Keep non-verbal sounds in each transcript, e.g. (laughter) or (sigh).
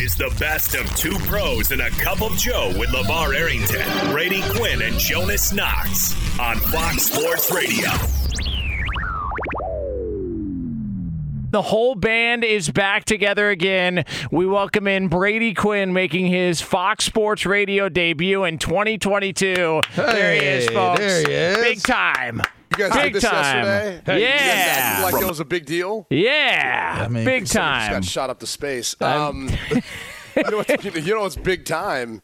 is the best of two pros and a cup of Joe with LaVar Arrington, Brady Quinn, and Jonas Knox on Fox Sports Radio. The whole band is back together again. We welcome in Brady Quinn making his Fox Sports Radio debut in 2022. there he is, folks. there he is. Big time. You guys Big did this time. yesterday? Yeah. You guys like it was a big deal. Yeah. I mean, Big Just time. got shot up to space. Um, (laughs) you, know what's, you know what's big time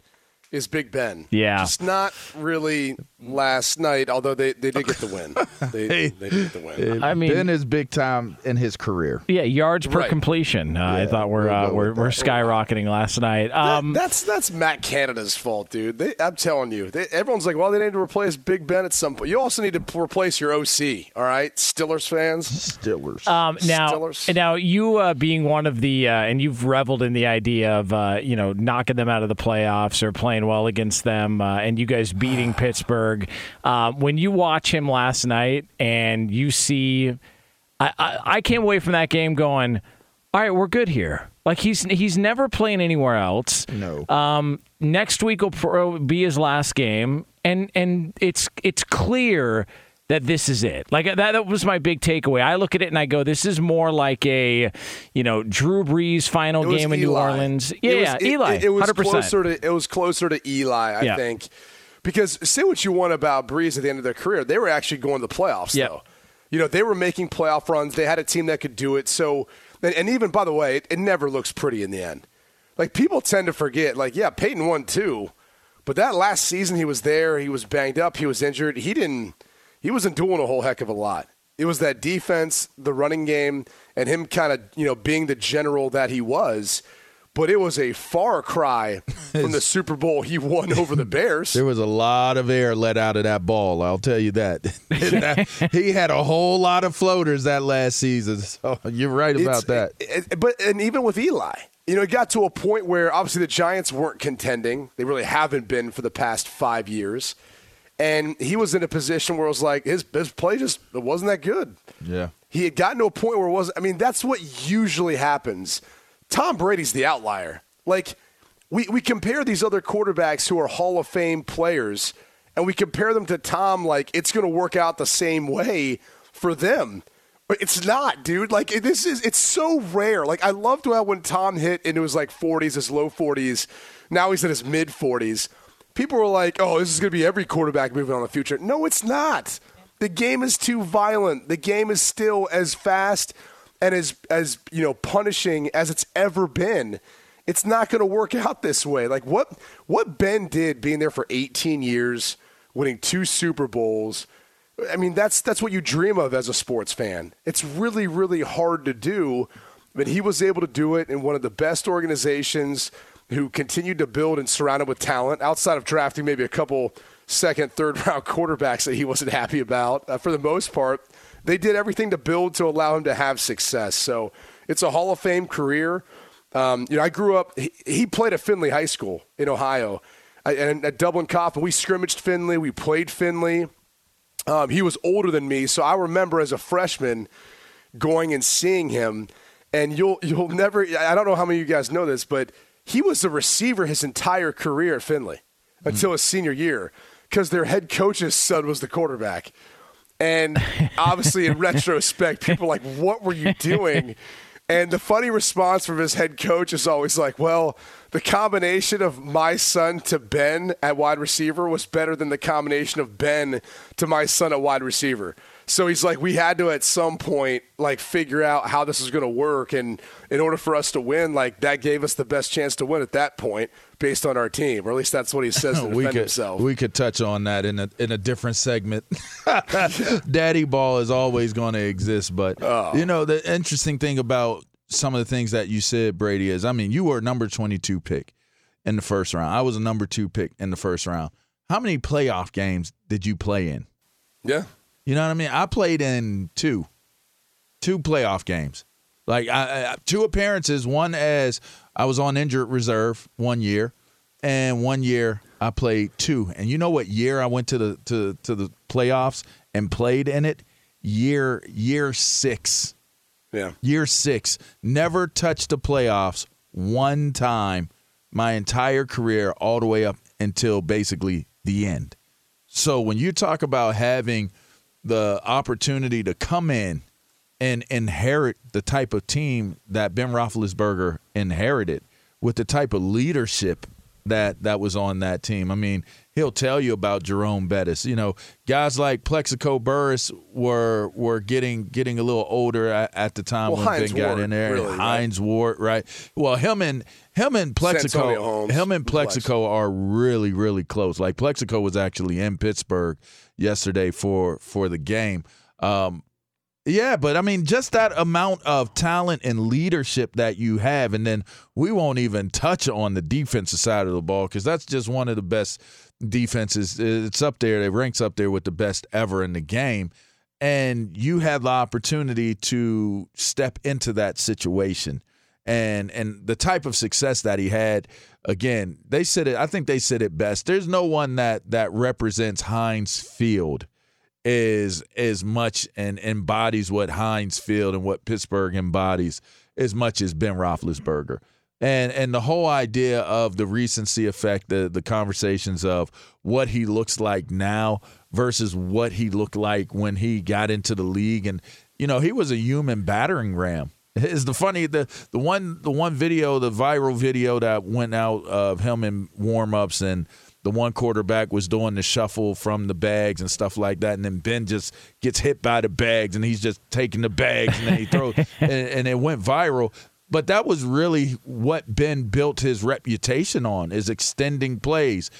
is Big Ben. Yeah. Just not really last night, although they, they did get the win. (laughs) They, they did get the win. I mean- Ben is big time in his career. Yeah, yards per Right. completion. Uh, I thought we're we'll uh, we're, we're skyrocketing last night. Um, That- that's that's Matt Canada's fault, dude. They, I'm telling you, they, everyone's like, "Well, they need to replace Big Ben at some point." You also need to replace your OC. All right, Stillers fans. Steelers. Um, now, Stillers. now you uh, being one of the, uh, and you've reveled in the idea of, uh, you know, knocking them out of the playoffs or playing well against them, uh, and you guys beating (sighs) Pittsburgh. Um, when you watch him last night and you see, I, I, I came away from that game going, all right, we're good here. Like he's he's never playing anywhere else. no. Um, next week will be his last game, and and it's it's clear that this is it. Like that that was my big takeaway. I look at it and I go, this is more like a, you know, Drew Brees final It game in New Eli. Orleans. It Yeah, was- yeah, Eli, It, it was 100%. closer to it was closer to Eli, I Yeah. think, because say what you want about Brees at the end of their career, they were actually going to the playoffs. Yep. Though, you know, they were making playoff runs. They had a team that could do it. So, and, and even by the way, it, it never looks pretty in the end. Like people tend to forget. Like, yeah, Peyton won too, but that last season he was there. He was banged up. He was injured. He didn't. He wasn't doing a whole heck of a lot. It was that defense, the running game, and him kind of you know being the general that he was. But it was a far cry from the (laughs) Super Bowl he won over the Bears. There was a lot of air let out of that ball. I'll tell you that. (laughs) He had a whole lot of floaters that last season. (laughs) So you're right about It's- that. it- it- but and even with Eli, you know, it got to a point where obviously the Giants weren't contending. They really haven't been for the past five years, and he was in a position where it was like his his play just it wasn't that good. Yeah. He had gotten to a point where it was. I mean, that's what usually happens. Tom Brady's the outlier. Like we we compare these other quarterbacks who are Hall of Fame players, and we compare them to Tom. Like it's going to work out the same way for them. But it's not, dude. Like this is it's so rare. Like I loved how when Tom hit into his like 40s, his low 40s. Now he's in his mid 40s. People were like, "Oh, this is going to be every quarterback moving on the future." No, it's not. The game is too violent. The game is still as fast and as as you know punishing as it's ever been. It's not going to work out this way. Like what what Ben did being there for 18 years, winning two Super Bowls. I mean, that's that's what you dream of as a sports fan. It's really really hard to do, but he was able to do it in one of the best organizations who continued to build and surround him with talent outside of drafting maybe a couple second, third (laughs) round quarterbacks that he wasn't happy about. Uh, for the most part, they did everything to build to allow him to have success. So it's a Hall of Fame career. Um, you know, I grew up. He, he played at Findlay High School in Ohio, I, and at Dublin Coffman, we scrimmaged Findlay. We played Findlay. Um, he was older than me, so I remember as a freshman going and seeing him. And you'll you'll never. I don't know how many of you guys know this, but he was a receiver his entire career at Findlay until his senior year because their head coach's son was the quarterback. And (laughs) obviously, in retrospect, people are like, "What were you doing?" And the funny response from his head coach is always like, "Well, the combination of my son to Ben at wide receiver was better than the combination of Ben to my son at wide receiver." So he's like, we had to at some point like figure out how this is going to work, and in order for us to win, like that gave us the best chance to win at that point based on our team, or at least that's what he says to (laughs) we defend could himself. we could touch on that in a in a different segment. (laughs) Daddy ball is always going to exist, but Oh. you know the interesting thing about some of the things that you said, Brady, is I mean you were a number twenty two pick in the first round. I was a number two pick in the first round. How many playoff games did you play in? yeah, You know what I mean? I played in two, two playoff games, like I, I, two appearances. One as I was on injured reserve one year, and one year I played two. And you know what year I went to the to to the playoffs and played in it? Year year six. yeah. Year six. Never touched the playoffs one time my entire career all the way up until basically the end. So when you talk about having the opportunity to come in and inherit the type of team that Ben Roethlisberger inherited with the type of leadership that that was on that team. I mean, he'll tell you about Jerome Bettis. You know, guys like Plaxico Burress were were getting getting a little older at, at the time well, when Hines Ben got Ward, in there. really, Hines Ward, right? Well, him and him and Plaxico, him and Plex. Plaxico are really really close. Like Plaxico was actually in Pittsburgh yesterday for for the game. Um, yeah, but I mean, just that amount of talent and leadership that you have, and then we won't even touch on the defensive side of the ball because that's just one of the best defenses. It's up there; it ranks up there with the best ever in the game. And you had the opportunity to step into that situation, and and the type of success that he had. Again, they said it. I think they said it best. There's no one that that represents Heinz Field is as much and embodies what Heinz Field and what Pittsburgh embodies as much as Ben Roethlisberger. And and the whole idea of the recency effect, the the conversations of what he looks like now versus what he looked like when he got into the league, and you know he was a human battering ram. (laughs) Is the funny the the one the one video the viral video that went out of him in warm ups and the one quarterback was doing the shuffle from the bags and stuff like that, and then Ben just gets hit by the bags, and he's just taking the bags, and then he throws, (laughs) and, and it went viral. But that was really what Ben built his reputation on: is extending plays,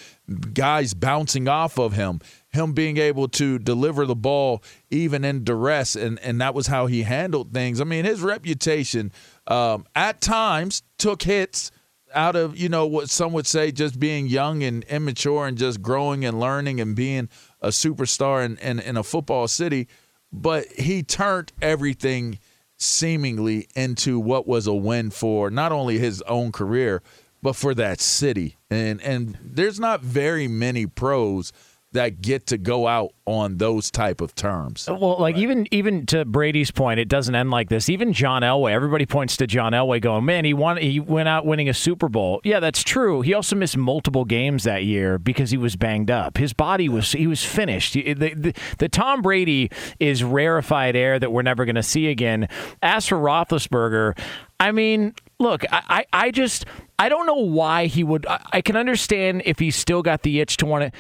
guys bouncing off of him, him being able to deliver the ball even in duress, and and that was how he handled things. I mean, his reputation um, at times took hits out of you know what some would say just being young and immature and just growing and learning and being a superstar in, in, in a football city but he turned everything seemingly into what was a win for not only his own career but for that city. And and there's not very many pros that get to go out on those type of terms. Uh, well, like even even to Brady's point, it doesn't end like this. Even John Elway, everybody points to John Elway, going, "Man, he won. He went out winning a Super Bowl." Yeah, that's true. He also missed multiple games that year because he was banged up. His body was he was finished. The, the, the Tom Brady is rarefied air that we're never going to see again. As for Roethlisberger, I mean, look, I, I, I just I don't know why he would. I, I can understand if he still got the itch to want to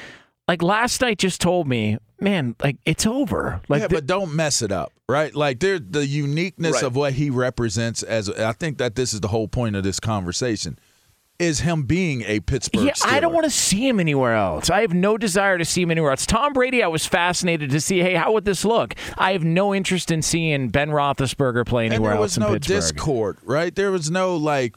like last night just told me, man, like it's over. Like yeah, the- but don't mess it up, right? Like there, the uniqueness Right. of what he represents as I think that this is the whole point of this conversation is him being a Pittsburgh. yeah, I don't want to see him anywhere else. I have no desire to see him anywhere else. Tom Brady, I was fascinated to see, hey, how would this look? I have no interest in seeing Ben Roethlisberger play And anywhere there else was in no Pittsburgh. discord, right? There was no like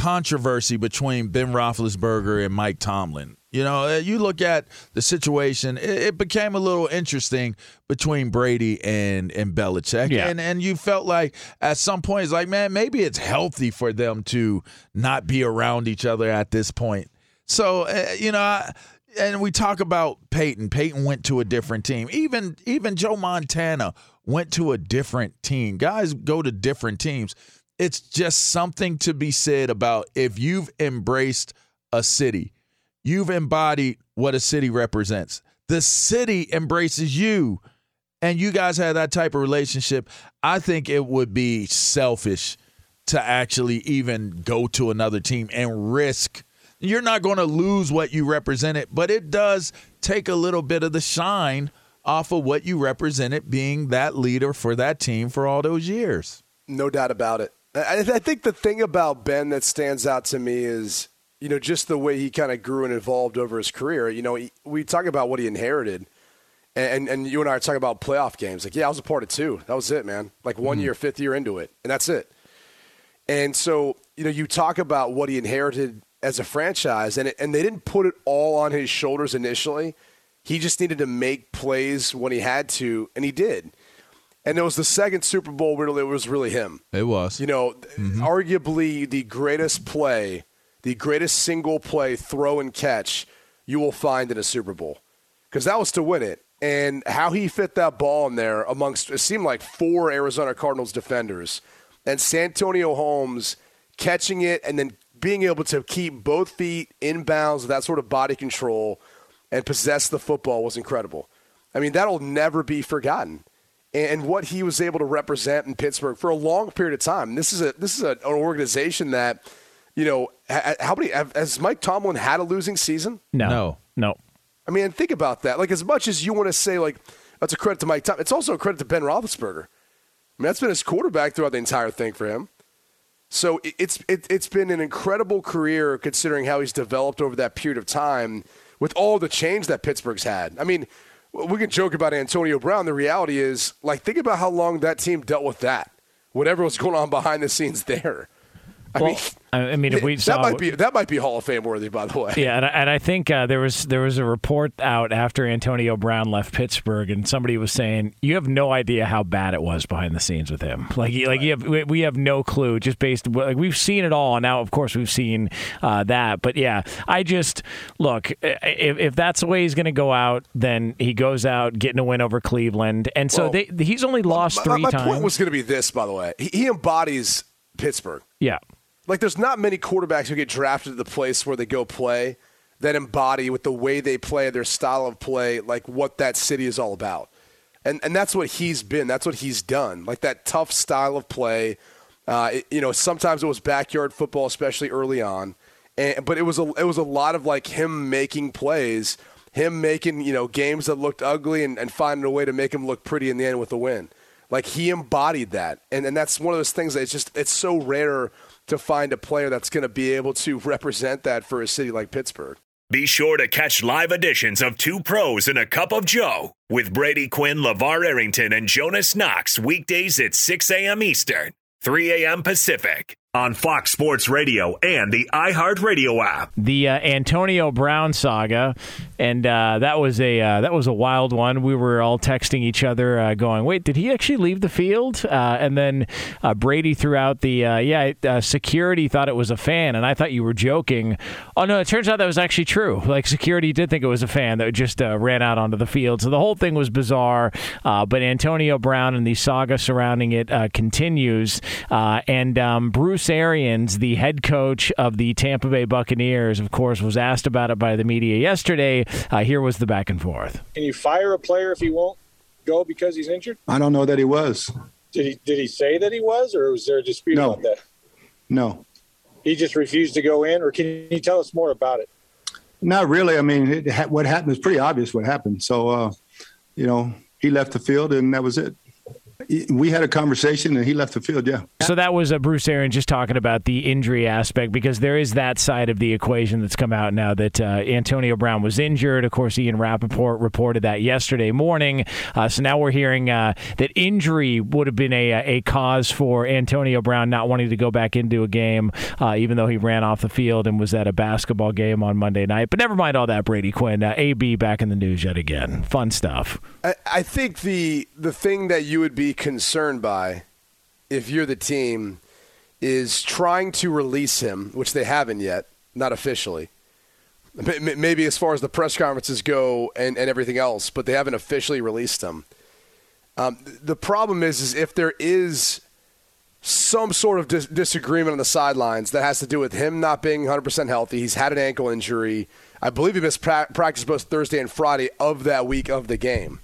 controversy between Ben Roethlisberger and Mike Tomlin. You know, uh, you look at the situation; it, it became a little interesting between Brady and and Belichick, Yeah. and and you felt like at some point it's like, man, maybe it's healthy for them to not be around each other at this point. So, uh, you know. I, and we talk about Peyton. Peyton went to a different team. Even even Joe Montana went to a different team. Guys go to different teams. It's just something to be said about if you've embraced a city, you've embodied what a city represents. The city embraces you, and you guys have that type of relationship. I think it would be selfish to actually even go to another team and risk. You're not going to lose what you represented, but it does take a little bit of the shine off of what you represented being that leader for that team for all those years. No doubt about it. I, I think the thing about Ben that stands out to me is, you know, just the way he kind of grew and evolved over his career. You know, he, we talk about what he inherited, and, and you and I are talking about playoff games. Like, yeah, I was a part of two. That was it, man. Like one hmm. year, fifth year into it, and that's it. And so, you know, you talk about what he inherited as a franchise, and it, and they didn't put it all on his shoulders initially. He just needed to make plays when he had to, and he did. And it was the second Super Bowl where it was really him. It was. You know, mm-hmm. arguably the greatest play, the greatest single play throw and catch you will find in a Super Bowl. Because that was to win it. And how he fit that ball in there amongst, it seemed like four Arizona Cardinals defenders. And Santonio Holmes catching it and then being able to keep both feet in bounds with that sort of body control and possess the football was incredible. I mean, that'll never be forgotten. And what he was able to represent in Pittsburgh for a long period of time. This is a this is an organization that, you know, how many has Mike Tomlin had a losing season? No, no, no. I mean, think about that. Like, as much as you want to say, like, that's a credit to Mike Tomlin, it's also a credit to Ben Roethlisberger. I mean, that's been his quarterback throughout the entire thing for him. So it's it, it's been an incredible career considering how he's developed over that period of time with all the change that Pittsburgh's had. I mean, we can joke about Antonio Brown. The reality is, like, think about how long that team dealt with that. Whatever was going on behind the scenes there. I well, mean, I mean, if we (laughs) that saw, might be that might be Hall of Fame worthy, by the way. Yeah, and I, and I think uh, there was there was a report out after Antonio Brown left Pittsburgh, and somebody was saying you have no idea how bad it was behind the scenes with him. Like, like you have we have no clue just based like we've seen it all, and now of course we've seen uh, that. But yeah, I just look if, if that's the way he's going to go out, then he goes out getting a win over Cleveland, and so well, they, he's only lost my, three my times. My point was going to be this, by the way. He, he embodies Pittsburgh. Yeah. Like, there's not many quarterbacks who get drafted to the place where they go play that embody with the way they play, their style of play, like what that city is all about. And and that's what he's been. That's what he's done. Like that tough style of play. Uh, it, you know, sometimes it was backyard football, especially early on. And, but it was a it was a lot of like him making plays, him making you know games that looked ugly and, and finding a way to make him look pretty in the end with a win. Like he embodied that, and and that's one of those things that it's just it's so rare to find a player that's going to be able to represent that for a city like Pittsburgh. Be sure to catch live editions of Two Pros and a Cup of Joe with Brady Quinn, LaVar Arrington, and Jonas Knox weekdays at 6 a.m. Eastern, 3 a.m. Pacific on Fox Sports Radio and the iHeartRadio app. The uh, Antonio Brown saga, and uh, that was a uh, that was a wild one. We were all texting each other, uh, going, "Wait, did he actually leave the field?" Uh, and then uh, Brady threw out the, "Yeah, security thought it was a fan," and I thought you were joking. Oh no, it turns out that was actually true. Like security did think it was a fan that just ran out onto the field. So the whole thing was bizarre. but Antonio Brown and the saga surrounding it continues, and um, Bruce. Bruce Arians, the head coach of the Tampa Bay Buccaneers, of course, was asked about it by the media yesterday. Uh, here was the back and forth. Can you fire a player if he won't go because he's injured? I don't know that he was. Did he Did he say that he was, or was there a dispute no. about that? No. He just refused to go in, or can you tell us more about it? Not really. I mean, it, what happened is pretty obvious. What happened? So, uh, you know, he left the field, and that was it we had a conversation and he left the field. Yeah. So that was a uh, Bruce Arians just talking about the injury aspect because there is that side of the equation that's come out now that uh, Antonio Brown was injured. Of course, Ian Rapoport reported that yesterday morning. Uh, so now we're hearing uh, that injury would have been a, a cause for Antonio Brown not wanting to go back into a game, uh, even though he ran off the field and was at a basketball game on Monday night. But never mind all that, Brady Quinn. Uh, AB back in the news yet again. Fun stuff. I, I think the the thing that you would be concerned by if you're the team is trying to release him, which they haven't yet, not officially. Maybe as far as the press conferences go and, and everything else, but they haven't officially released him. Um, the problem is, is if there is some sort of dis- disagreement on the sidelines that has to do with him not being 100% healthy. He's had an ankle injury. I believe he missed pra- practice both Thursday and Friday of that week of the game.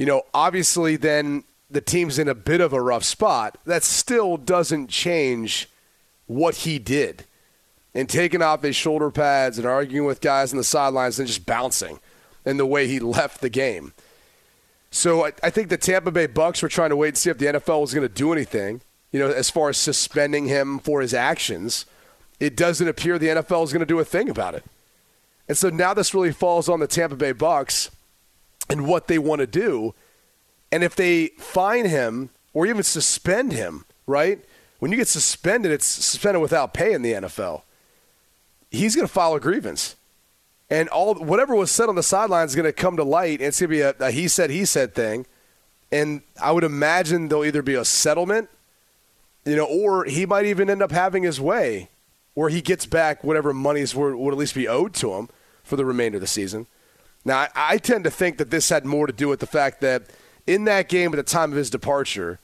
You know, obviously, then the team's in a bit of a rough spot. That still doesn't change what he did and taking off his shoulder pads and arguing with guys on the sidelines and just bouncing and the way he left the game. So I, I think the Tampa Bay Bucks were trying to wait and see if the NFL was going to do anything, you know, as far as suspending him for his actions. It doesn't appear the NFL is going to do a thing about it. And so now this really falls on the Tampa Bay Bucks and what they want to do. And if they fine him or even suspend him, right? When you get suspended, it's suspended without pay in the NFL. He's going to file a grievance. And all whatever was said on the sidelines is going to come to light, and it's going to be a, a he said, he said thing. And I would imagine there'll either be a settlement, you know, or he might even end up having his way where he gets back whatever monies would, would at least be owed to him for the remainder of the season. Now, I, I tend to think that this had more to do with the fact that – in that game at the time of his departure,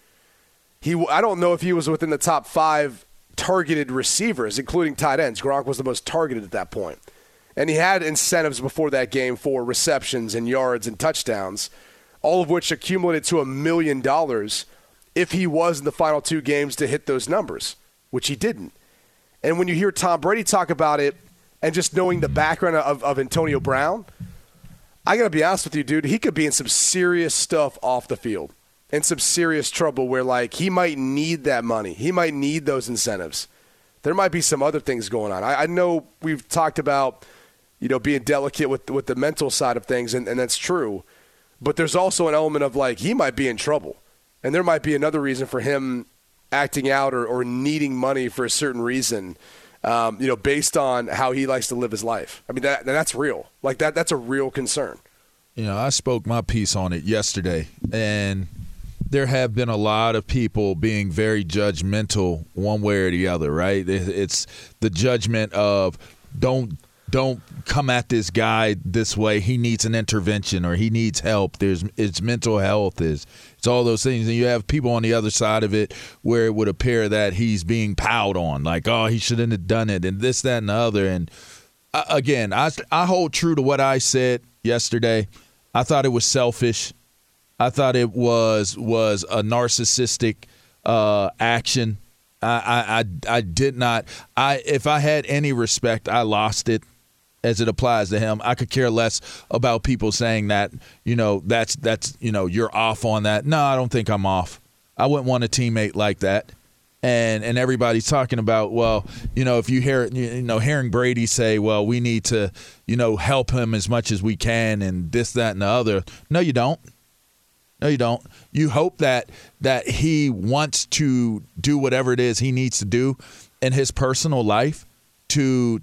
he I don't know if he was within the top five targeted receivers, including tight ends. Gronk was the most targeted at that point. And he had incentives before that game for receptions and yards and touchdowns, all of which accumulated to a million dollars if he was in the final two games to hit those numbers, which he didn't. And when you hear Tom Brady talk about it and just knowing the background of, of Antonio Brown, I got to be honest with you, dude, he could be in some serious stuff off the field in some serious trouble where like he might need that money. He might need those incentives. There might be some other things going on. I, I know we've talked about, you know, being delicate with with the mental side of things, and, and that's true. But there's also an element of like he might be in trouble. And there might be another reason for him acting out or, or needing money for a certain reason. Um, you know, based on how he likes to live his life. I mean, that that's real. Like that, that's a real concern. You know, I spoke my piece on it yesterday, and there have been a lot of people being very judgmental one way or the other, right? It's the judgment of don't don't come at this guy this way. He needs an intervention or he needs help. There's it's mental health is it's all those things, and you have people on the other side of it where it would appear that he's being piled on, like oh he shouldn't have done it, and this that and the other. And uh, again, I I hold true to what I said yesterday. I thought it was selfish. I thought it was was a narcissistic uh, action. I, I I did not. I if I had any respect, I lost it as it applies to him. I could care less about people saying that you know that's that's you know you're off on that. No, I don't think I'm off. I wouldn't want a teammate like that. And and everybody's talking about well, you know, if you hear you know hearing Brady say, well, we need to you know help him as much as we can and this that and the other. No, you don't. No, you don't. You hope that that he wants to do whatever it is he needs to do in his personal life to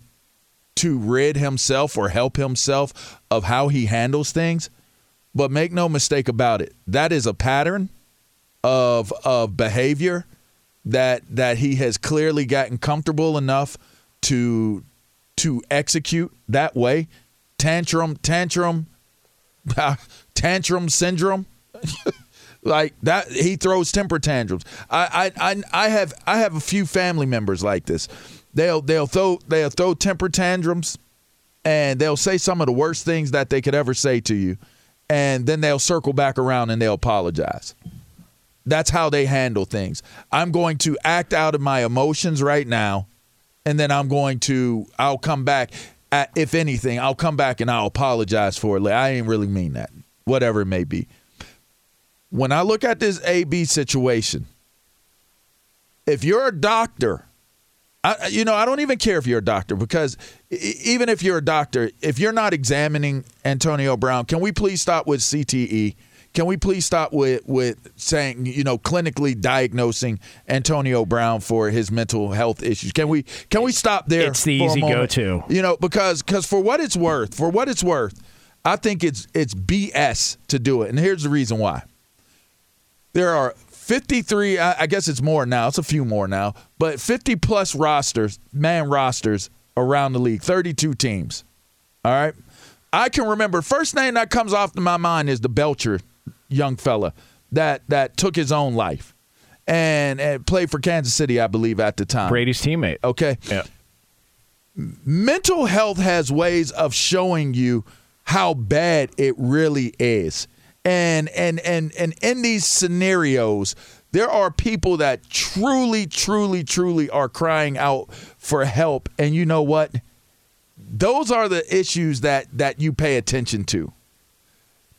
to rid himself or help himself of how he handles things. But make no mistake about it, that is a pattern of of behavior that that he has clearly gotten comfortable enough to to execute that way. Tantrum, tantrum, (laughs) tantrum syndrome (laughs) like that he throws temper tantrums. I, I I I have I have a few family members like this. They'll they'll throw they'll throw temper tantrums and they'll say some of the worst things that they could ever say to you. And then they'll circle back around and they'll apologize. That's how they handle things. I'm going to act out of my emotions right now, and then I'm going to I'll come back. At, if anything, I'll come back and I'll apologize for it. I ain't really mean that. Whatever it may be when I look at this AB situation, if you're a doctor, I, you know, I don't even care if you're a doctor because even if you're a doctor, if you're not examining Antonio Brown, can we please stop with CTE? Can we please stop with with saying, you know, clinically diagnosing Antonio Brown for his mental health issues? Can we can we stop there? It's the easy go to. You know, because because for what it's worth, for what it's worth, I think it's it's BS to do it. And here's the reason why there are 53 I guess it's more now it's a few more now but 50 plus rosters man rosters around the league 32 teams all right? I can remember first name that comes off to my mind is the belcher young fella that that took his own life and, and played for kansas city i believe at the time. Brady's teammate. Okay. Yeah. Mental health has ways of showing you how bad it really is and and and and in these scenarios, there are people that truly, truly, truly are crying out for help. And you know what? Those are the issues that that you pay attention to.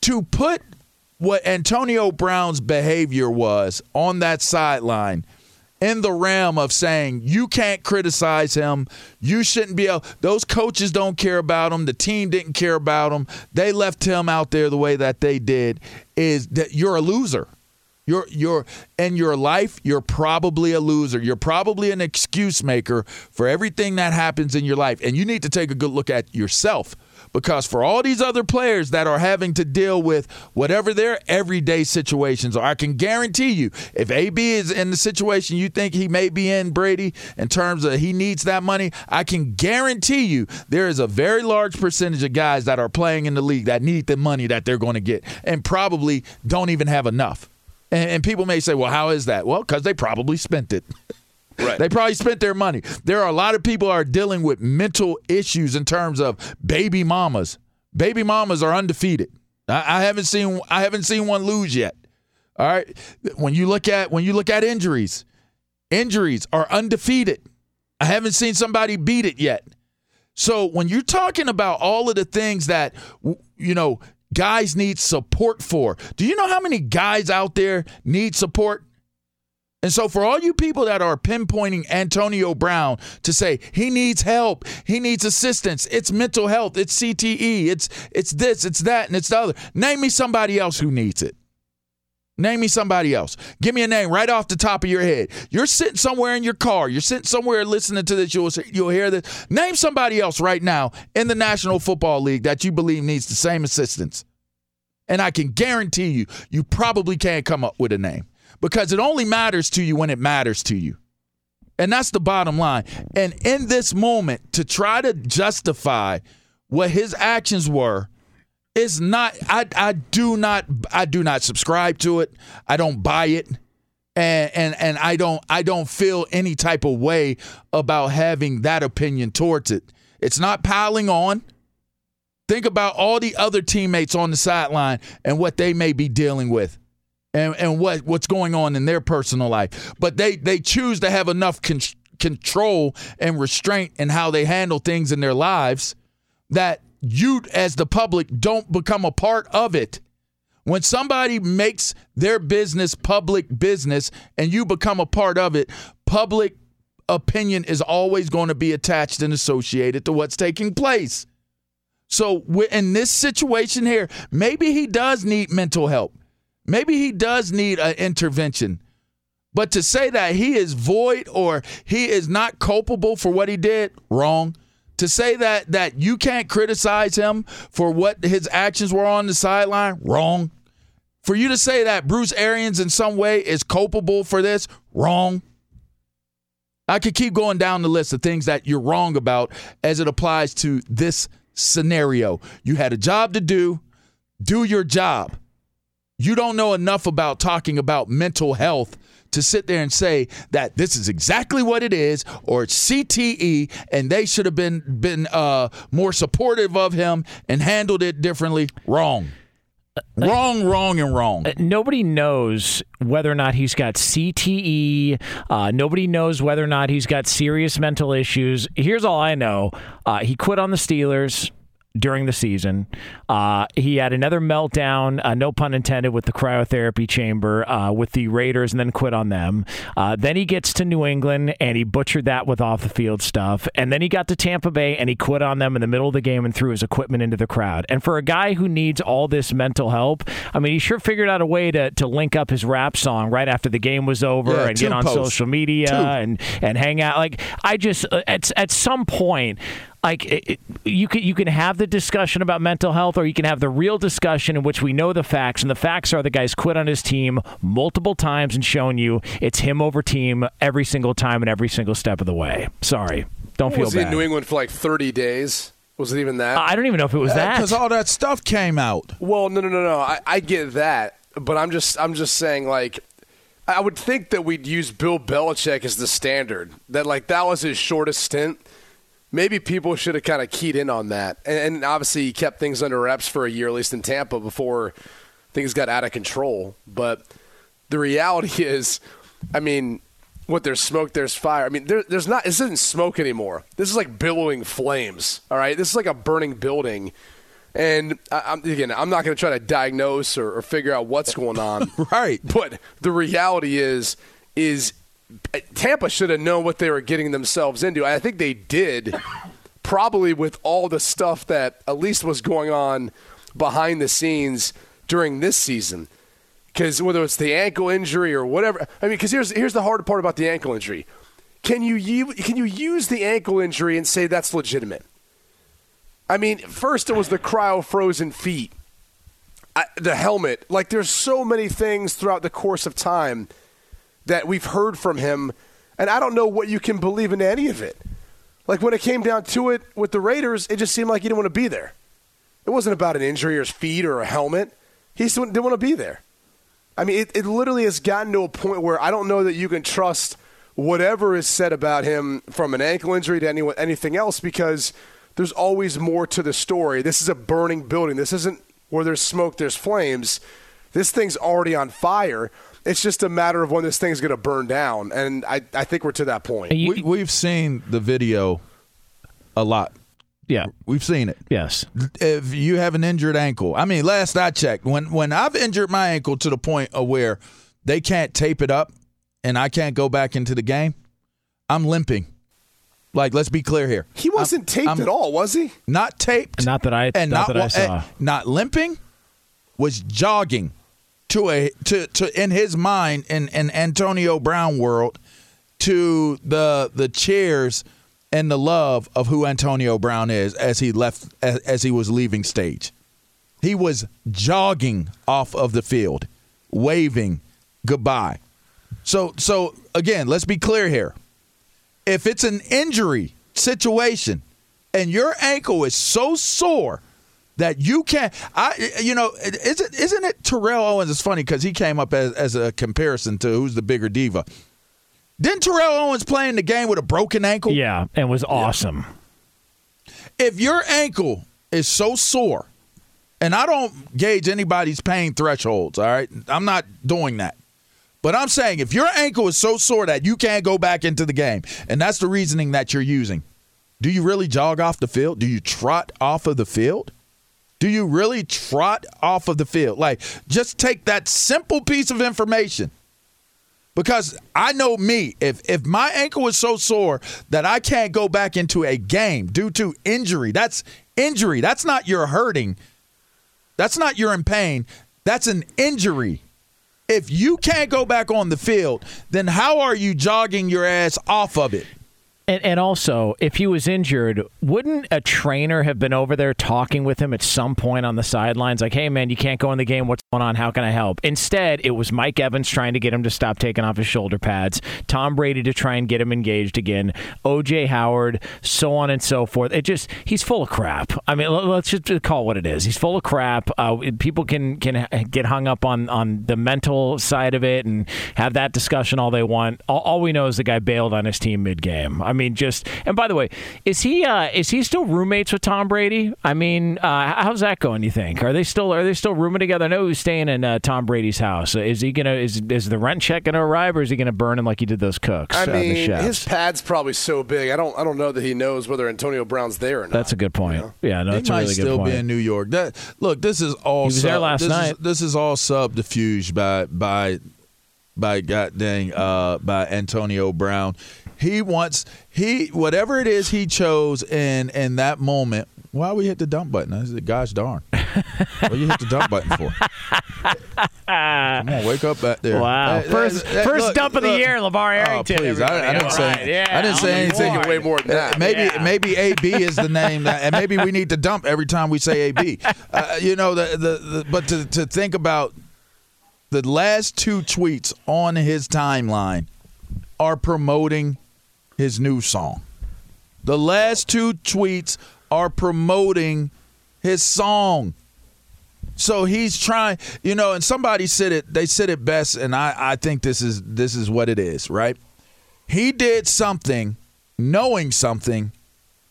To put what Antonio Brown's behavior was on that sideline in the realm of saying you can't criticize him. You shouldn't be able. Those coaches don't care about him. The team didn't care about him. They left him out there the way that they did. Is that you're a loser. You're you're in your life, you're probably a loser. You're probably an excuse maker for everything that happens in your life. And you need to take a good look at yourself because for all these other players that are having to deal with whatever their everyday situations are, I can guarantee you, if AB is in the situation you think he may be in, Brady, in terms of he needs that money, I can guarantee you there is a very large percentage of guys that are playing in the league that need the money that they're going to get and probably don't even have enough. And, and people may say, well, how is that? Well, because they probably spent it. (laughs) Right. They probably spent their money. There are a lot of people are dealing with mental issues in terms of baby mamas. Baby mamas are undefeated. I, I haven't seen I haven't seen one lose yet. All right. When you look at when you look at injuries, injuries are undefeated. I haven't seen somebody beat it yet. So when you're talking about all of the things that you know guys need support for, do you know how many guys out there need support? And so, for all you people that are pinpointing Antonio Brown to say he needs help, he needs assistance, it's mental health, it's CTE, it's it's this, it's that, and it's the other. Name me somebody else who needs it. Name me somebody else. Give me a name right off the top of your head. You're sitting somewhere in your car. You're sitting somewhere listening to this. You'll, you'll hear this. Name somebody else right now in the National Football League that you believe needs the same assistance. And I can guarantee you, you probably can't come up with a name because it only matters to you when it matters to you. And that's the bottom line. And in this moment, to try to justify what his actions were is not I, I do not I do not subscribe to it. I don't buy it. And, and and I don't I don't feel any type of way about having that opinion towards it. It's not piling on. Think about all the other teammates on the sideline and what they may be dealing with and, and what, what's going on in their personal life. But they, they choose to have enough con- control and restraint in how they handle things in their lives that you, as the public, don't become a part of it. When somebody makes their business public business and you become a part of it, public opinion is always going to be attached and associated to what's taking place. So, in this situation here, maybe he does need mental help. Maybe he does need an intervention. But to say that he is void or he is not culpable for what he did, wrong. To say that that you can't criticize him for what his actions were on the sideline, wrong. For you to say that Bruce Arians in some way is culpable for this, wrong. I could keep going down the list of things that you're wrong about as it applies to this scenario. You had a job to do, do your job. You don't know enough about talking about mental health to sit there and say that this is exactly what it is or CTE and they should have been been uh, more supportive of him and handled it differently. Wrong. Wrong, wrong, and wrong. Uh, nobody knows whether or not he's got CTE. Uh, nobody knows whether or not he's got serious mental issues. Here's all I know: uh, he quit on the Steelers during the season. Uh, he had another meltdown, uh, no pun intended, with the cryotherapy chamber uh, with the Raiders and then quit on them. Uh, then he gets to New England and he butchered that with off the field stuff. And then he got to Tampa Bay and he quit on them in the middle of the game and threw his equipment into the crowd. And for a guy who needs all this mental help, I mean, he sure figured out a way to, to link up his rap song right after the game was over yeah, and get on posts. social media and, and hang out. Like, I just, uh, at, at some point, like it, you can you can have the discussion about mental health or you can have the real discussion in which we know the facts and the facts are the guy's quit on his team multiple times and shown you it's him over team every single time and every single step of the way. Sorry. Don't what feel was bad he in New England for like 30 days? Was it even that? I don't even know if it was uh, that. because all that stuff came out. Well no no no no. I, I get that but I'm just I'm just saying like I would think that we'd use Bill Belichick as the standard that like that was his shortest stint maybe people should have kind of keyed in on that. And, and, obviously, he kept things under wraps for a year, at least in Tampa, before things got out of control. But the reality (laughs) is, I mean, what there's smoke, there's fire. I mean, there, there's not. This isn't smoke anymore. This is like billowing flames. All right, this is like a burning building. And I, am again, I'm not going to try to diagnose or, or figure out what's going on. (laughs) right. But the reality is, is Tampa should have known what they were getting themselves into. I think they did, probably with all the stuff that at least was going on behind the scenes during this season. Because whether it's the ankle injury or whatever, I mean, because here's here's the hard part about the ankle injury. Can you can you use the ankle injury and say that's legitimate? I mean, first it was the cryo frozen feet, I, the helmet. Like, there's so many things throughout the course of time that we've heard from him, and I don't know what you can believe in any of it. Like when it came down to it with the Raiders, it just seemed like he didn't want to be there. It wasn't about an injury or his feet or a helmet. He just didn't want to be there. I mean, it, it literally has gotten to a point where I don't know that you can trust whatever is said about him from an ankle injury to any, anything else because there's always more to the story. This is a burning building. This isn't where there's smoke, there's flames. This thing's already on fire. It's just a matter of when this thing's going to burn down. And I, I think we're to that point. we, we've seen the video a lot. Yeah. We've seen it. Yes. If you have an injured ankle, I mean, last I checked, when when I've injured my ankle to the point of where they can't tape it up and I can't go back into the game, I'm limping. Like, let's be clear here. He wasn't I'm, taped I'm at all, was he? Not taped. Not that I and not, not, that I saw. not limping. Was jogging to a to to in his mind in in Antonio Brown world to the the cheers and the love of who Antonio Brown is as he left as, as he was leaving stage. He was jogging off of the field, waving goodbye. So so again, let's be clear here. If it's an injury situation and your ankle is so sore that you can't I you know isn't isn't it Terrell Owens it's funny cuz he came up as as a comparison to who's the bigger diva. Didn't Terrell Owens play in the game with a broken ankle? Yeah, and was awesome. If your ankle is so sore, and I don't gauge anybody's pain thresholds, all right? I'm not doing that. But I'm saying if your ankle is so sore that you can't go back into the game, and that's the reasoning that you're using, do you really jog off the field? Do you trot off of the field? Do you really trot off of the field? Like, just take that simple piece of information. Because I know me, if if my ankle is so sore that I can't go back into a game due to injury, that's injury. That's not your hurting. That's not you're in pain. That's an injury. If you can't go back on the field, then how are you jogging your ass off of it? And, and also, if he was injured, wouldn't a trainer have been over there talking with him at some point on the sidelines? Like, hey, man, you can't go in the game. What's going on? How can I help? Instead, it was Mike Evans trying to get him to stop taking off his shoulder pads, Tom Brady to try and get him engaged again, OJ Howard, so on and so forth. It just, he's full of crap. I mean, let's just call what it is. He's full of crap. Uh, people can, can get hung up on, on the mental side of it and have that discussion all they want. All, all we know is the guy bailed on his team mid game. I mean, just and by the way, is he uh, is he still roommates with Tom Brady? I mean, uh, how's that going? You think are they still are they still rooming together? I know he's staying in uh, Tom Brady's house. Is he gonna is is the rent check gonna arrive or is he gonna burn him like he did those cooks? I uh, mean, his pad's probably so big. I don't I don't know that he knows whether Antonio Brown's there or not. That's a good point. You know? Yeah, no, he that's a might really still good point. be in New York. That look, this is all. He was there last this night. Is, this is all subterfuge by by by god dang uh, by Antonio Brown. He wants he whatever it is he chose in in that moment. Why we hit the dump button? I said, gosh darn. (laughs) what you hit the dump button for? Come on, wake up back there. Wow. Hey, First- hey, first look, dump of the look. year, LaVar Oh, Arrington, please, I, I didn't All say. right, yeah, I didn't say anything. board. way more than that. Maybe Yeah. maybe AB is the name, that, and maybe we need to dump every time we say AB. (laughs) Uh, you know, the, the, the but to to think about the last two tweets on his timeline are promoting his new song. The last two tweets are promoting his song. So he's trying, you know, and somebody said it. They said it best, and I, I think this is this is what it is, right? He did something, knowing something,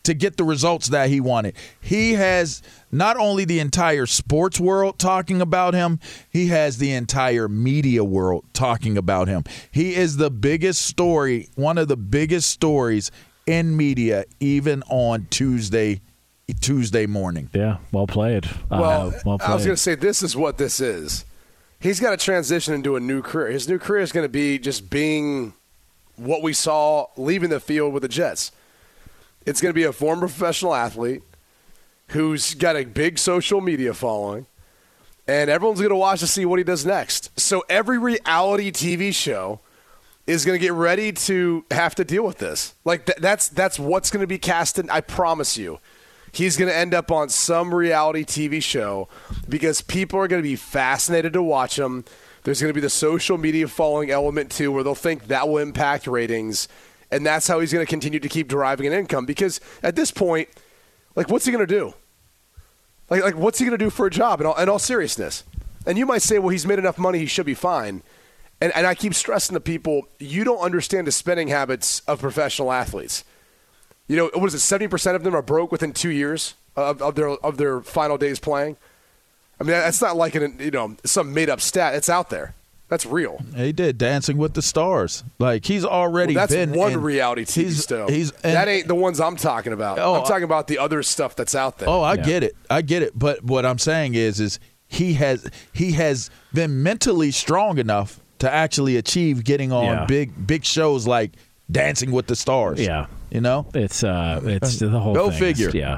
to get the results that he wanted. He has not only the entire sports world talking about him, he has the entire media world talking about him. He is the biggest story, one of the biggest stories in media, even on Tuesday Tuesday morning. Yeah, well played. Well, uh, well played. I was going to say this is what this is. He's got to transition into a new career. His new career is going to be just being what we saw leaving the field with the Jets. It's going to be a former professional athlete who's got a big social media following, and everyone's going to watch to see what he does next. So every reality TV show is going to get ready to have to deal with this. Like th- that's that's what's going to be casted. I promise you he's going to end up on some reality TV show because people are going to be fascinated to watch him. There's going to be the social media following element too, where they'll think that will impact ratings, and that's how he's going to continue to keep deriving an income. Because at this point, like, what's he going to do? Like, like, what's he going to do for a job? In all, in all seriousness, and you might say, well, he's made enough money, he should be fine. And, and I keep stressing to people, you don't understand the spending habits of professional athletes. You know, what is it? Seventy percent of them are broke within two years of, of their of their final days playing. I mean, that's not like an you know some made up stat. It's out there. That's real. He did Dancing with the Stars. Like he's already well, that's been one in, reality TV he's, show. He's and, that ain't the ones I'm talking about. Oh, I'm talking about the other stuff that's out there. Oh, I Yeah. get it. I get it. But what I'm saying is, is he has he has been mentally strong enough to actually achieve getting on Yeah. big big shows like Dancing with the Stars. Yeah. you know. It's uh, it's the whole. Go thing is- figure. yeah.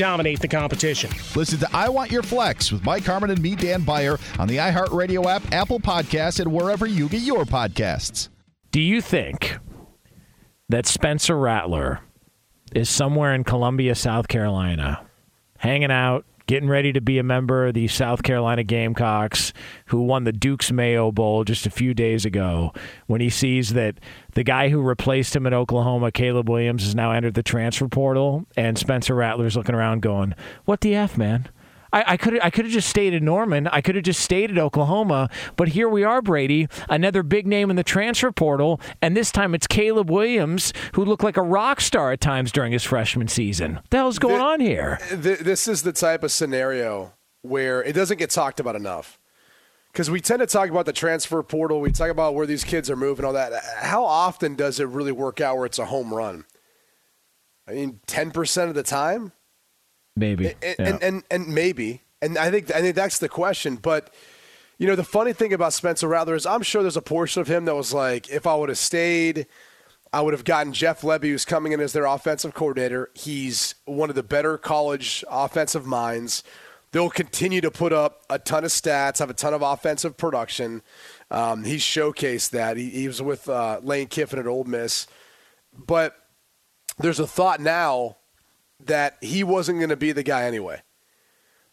dominate the competition. Listen to I Want Your Flex with Mike Harmon and me, Dan Beyer, on the iHeartRadio app, Apple Podcasts, and wherever you get your podcasts. Do you think that Spencer Rattler is somewhere in Columbia, South Carolina, hanging out, getting ready to be a member of the South Carolina Gamecocks, who won the Duke's Mayo Bowl just a few days ago, when he sees that the guy who replaced him at Oklahoma, Caleb Williams, has now entered the transfer portal, and Spencer Rattler's looking around going, What the F, man? I, I could I could have just stayed at Norman. I could have just stayed at Oklahoma. But here we are, Brady, another big name in the transfer portal, and this time it's Caleb Williams, who looked like a rock star at times during his freshman season. What the hell's going The- on here? Th- this is the type of scenario where it doesn't get talked about enough. Because we tend to talk about the transfer portal, we talk about where these kids are moving, all that. How often does it really work out where it's a home run? I mean, ten percent of the time, Maybe. and, Yeah. and, and and maybe, and I think I think that's the question. But you know, the funny thing about Spencer Rattler is, I'm sure there's a portion of him that was like, if I would have stayed, I would have gotten Jeff Lebby, who's coming in as their offensive coordinator. He's one of the better college offensive minds. They'll continue to put up a ton of stats, have a ton of offensive production. Um, he's showcased that. He, he was with uh, Lane Kiffin at Ole Miss. But there's a thought now that he wasn't going to be the guy anyway.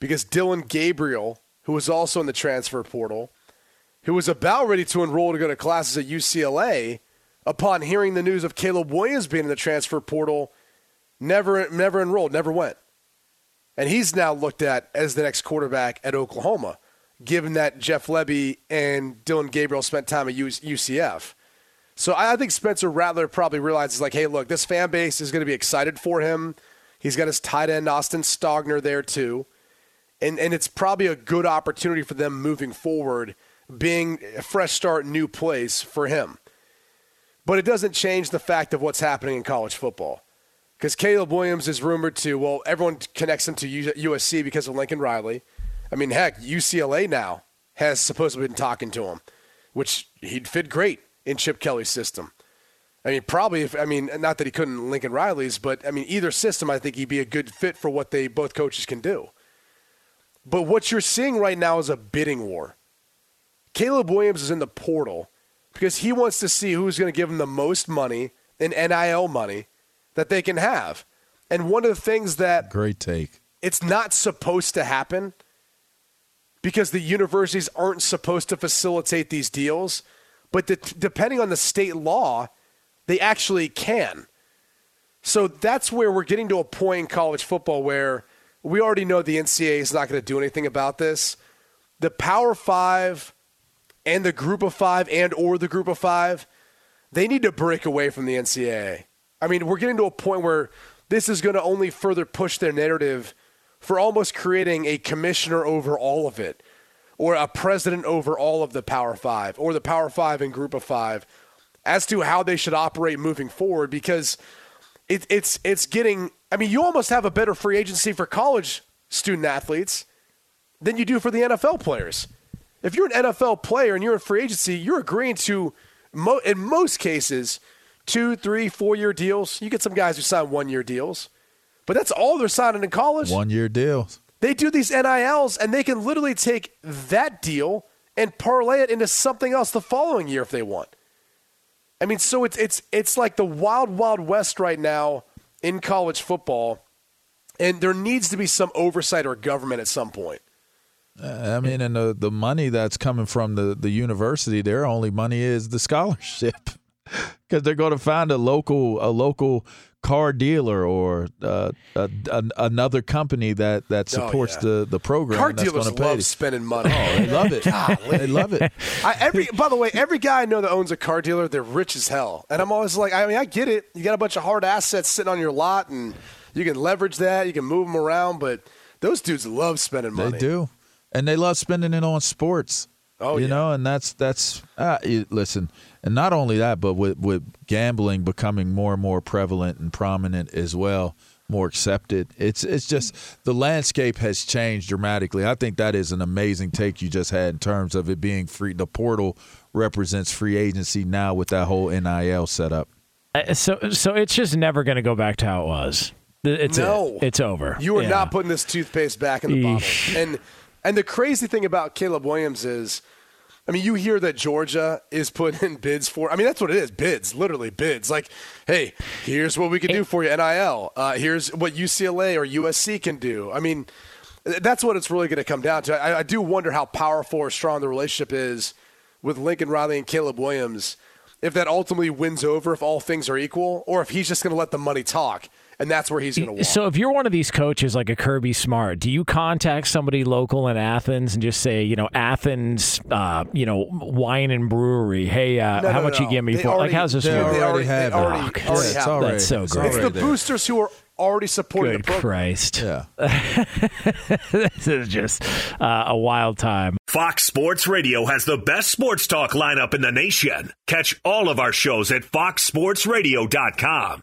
Because Dillon Gabriel, who was also in the transfer portal, who was about ready to enroll to go to classes at UCLA, upon hearing the news of Caleb Williams being in the transfer portal, never never enrolled, never went. And he's now looked at as the next quarterback at Oklahoma, given that Jeff Lebby and Dillon Gabriel spent time at UCF. So I think Spencer Rattler probably realizes, like, hey, look, this fan base is going to be excited for him. He's got his tight end, Austin Stogner, there too. And, and it's probably a good opportunity for them moving forward, being a fresh start, new place for him. But it doesn't change the fact of what's happening in college football. Because Caleb Williams is rumored to, well, everyone connects him to USC because of Lincoln Riley. I mean, heck, UCLA now has supposedly been talking to him, which he'd fit great in Chip Kelly's system. I mean, probably if I mean, not that he couldn't Lincoln Riley's, but I mean, either system, I think he'd be a good fit for what they both coaches can do. But what you're seeing right now is a bidding war. Caleb Williams is in the portal because he wants to see who's going to give him the most money in NIL money that they can have. And one of the things that Great take. it's not supposed to happen because the universities aren't supposed to facilitate these deals, but de- depending on the state law, they actually can. So that's where we're getting to a point in college football where we already know the NCAA is not going to do anything about this. The Power 5 and the Group of 5 and or the Group of 5, they need to break away from the NCAA. I mean, we're getting to a point where this is going to only further push their narrative for almost creating a commissioner over all of it or a president over all of the Power 5 or the Power 5 and Group of 5 as to how they should operate moving forward because it, it's it's getting I mean you almost have a better free agency for college student athletes than you do for the NFL players. If you're an NFL player and you're in free agency, you're agreeing to mo- in most cases two, three, four year deals. You get some guys who sign one year deals, but that's all they're signing in college. One year deals. They do these NILs, and they can literally take that deal and parlay it into something else the following year if they want. I mean, so it's it's it's like the wild wild west right now in college football, and there needs to be some oversight or government at some point. Uh, I mean, and the the money that's coming from the the university, their only money is the scholarship, (laughs) because they're going to find a local a local car dealer or uh, a, a, another company that that Oh, supports yeah. the the program. Car that's dealers pay. love spending money. Oh, they love it. (laughs) they love it. I, every by the way, every guy I know that owns a car dealer, they're rich as hell. And I'm always like, I mean, I get it. You got a bunch of hard assets sitting on your lot, and you can leverage that. You can move them around, but those dudes love spending money. They do, and they love spending it on sports. Oh, you yeah. know, and that's that's uh, you- listen, and not only that, but with with gambling becoming more and more prevalent and prominent as well, more accepted. It's it's just the landscape has changed dramatically. I think that is an amazing take you just had in terms of it being free. The portal represents free agency now with that whole NIL setup. Uh, So so it's just never going to go back to how it was. It's No. it. it's over. You are Yeah. not putting this toothpaste back in the bottle. And and the crazy thing about Caleb Williams is, I mean, you hear that Georgia is putting in bids for. I mean, that's what it is. Bids, literally bids. Like, hey, here's what we can do for you, NIL. Uh, here's what UCLA or USC can do. I mean, that's what it's really going to come down to. I, I do wonder how powerful or strong the relationship is with Lincoln Riley and Caleb Williams. If that ultimately wins over, if all things are equal, or if he's just going to let the money talk, and that's where he's going to walk. So if you're one of these coaches like a Kirby Smart, do you contact somebody local in Athens and just say, you know, Athens, uh, you know, wine and brewery, hey, uh, No, how no, much no. you give me They for? already- like, how's this they work? They already, have they it. already, Oh, already it's have already- That's so great. It's the there. boosters who are already supporting Good the program. Christ. Yeah. (laughs) this is just uh, a wild time. Fox Sports Radio has the best sports talk lineup in the nation. Catch all of our shows at foxsportsradio.com.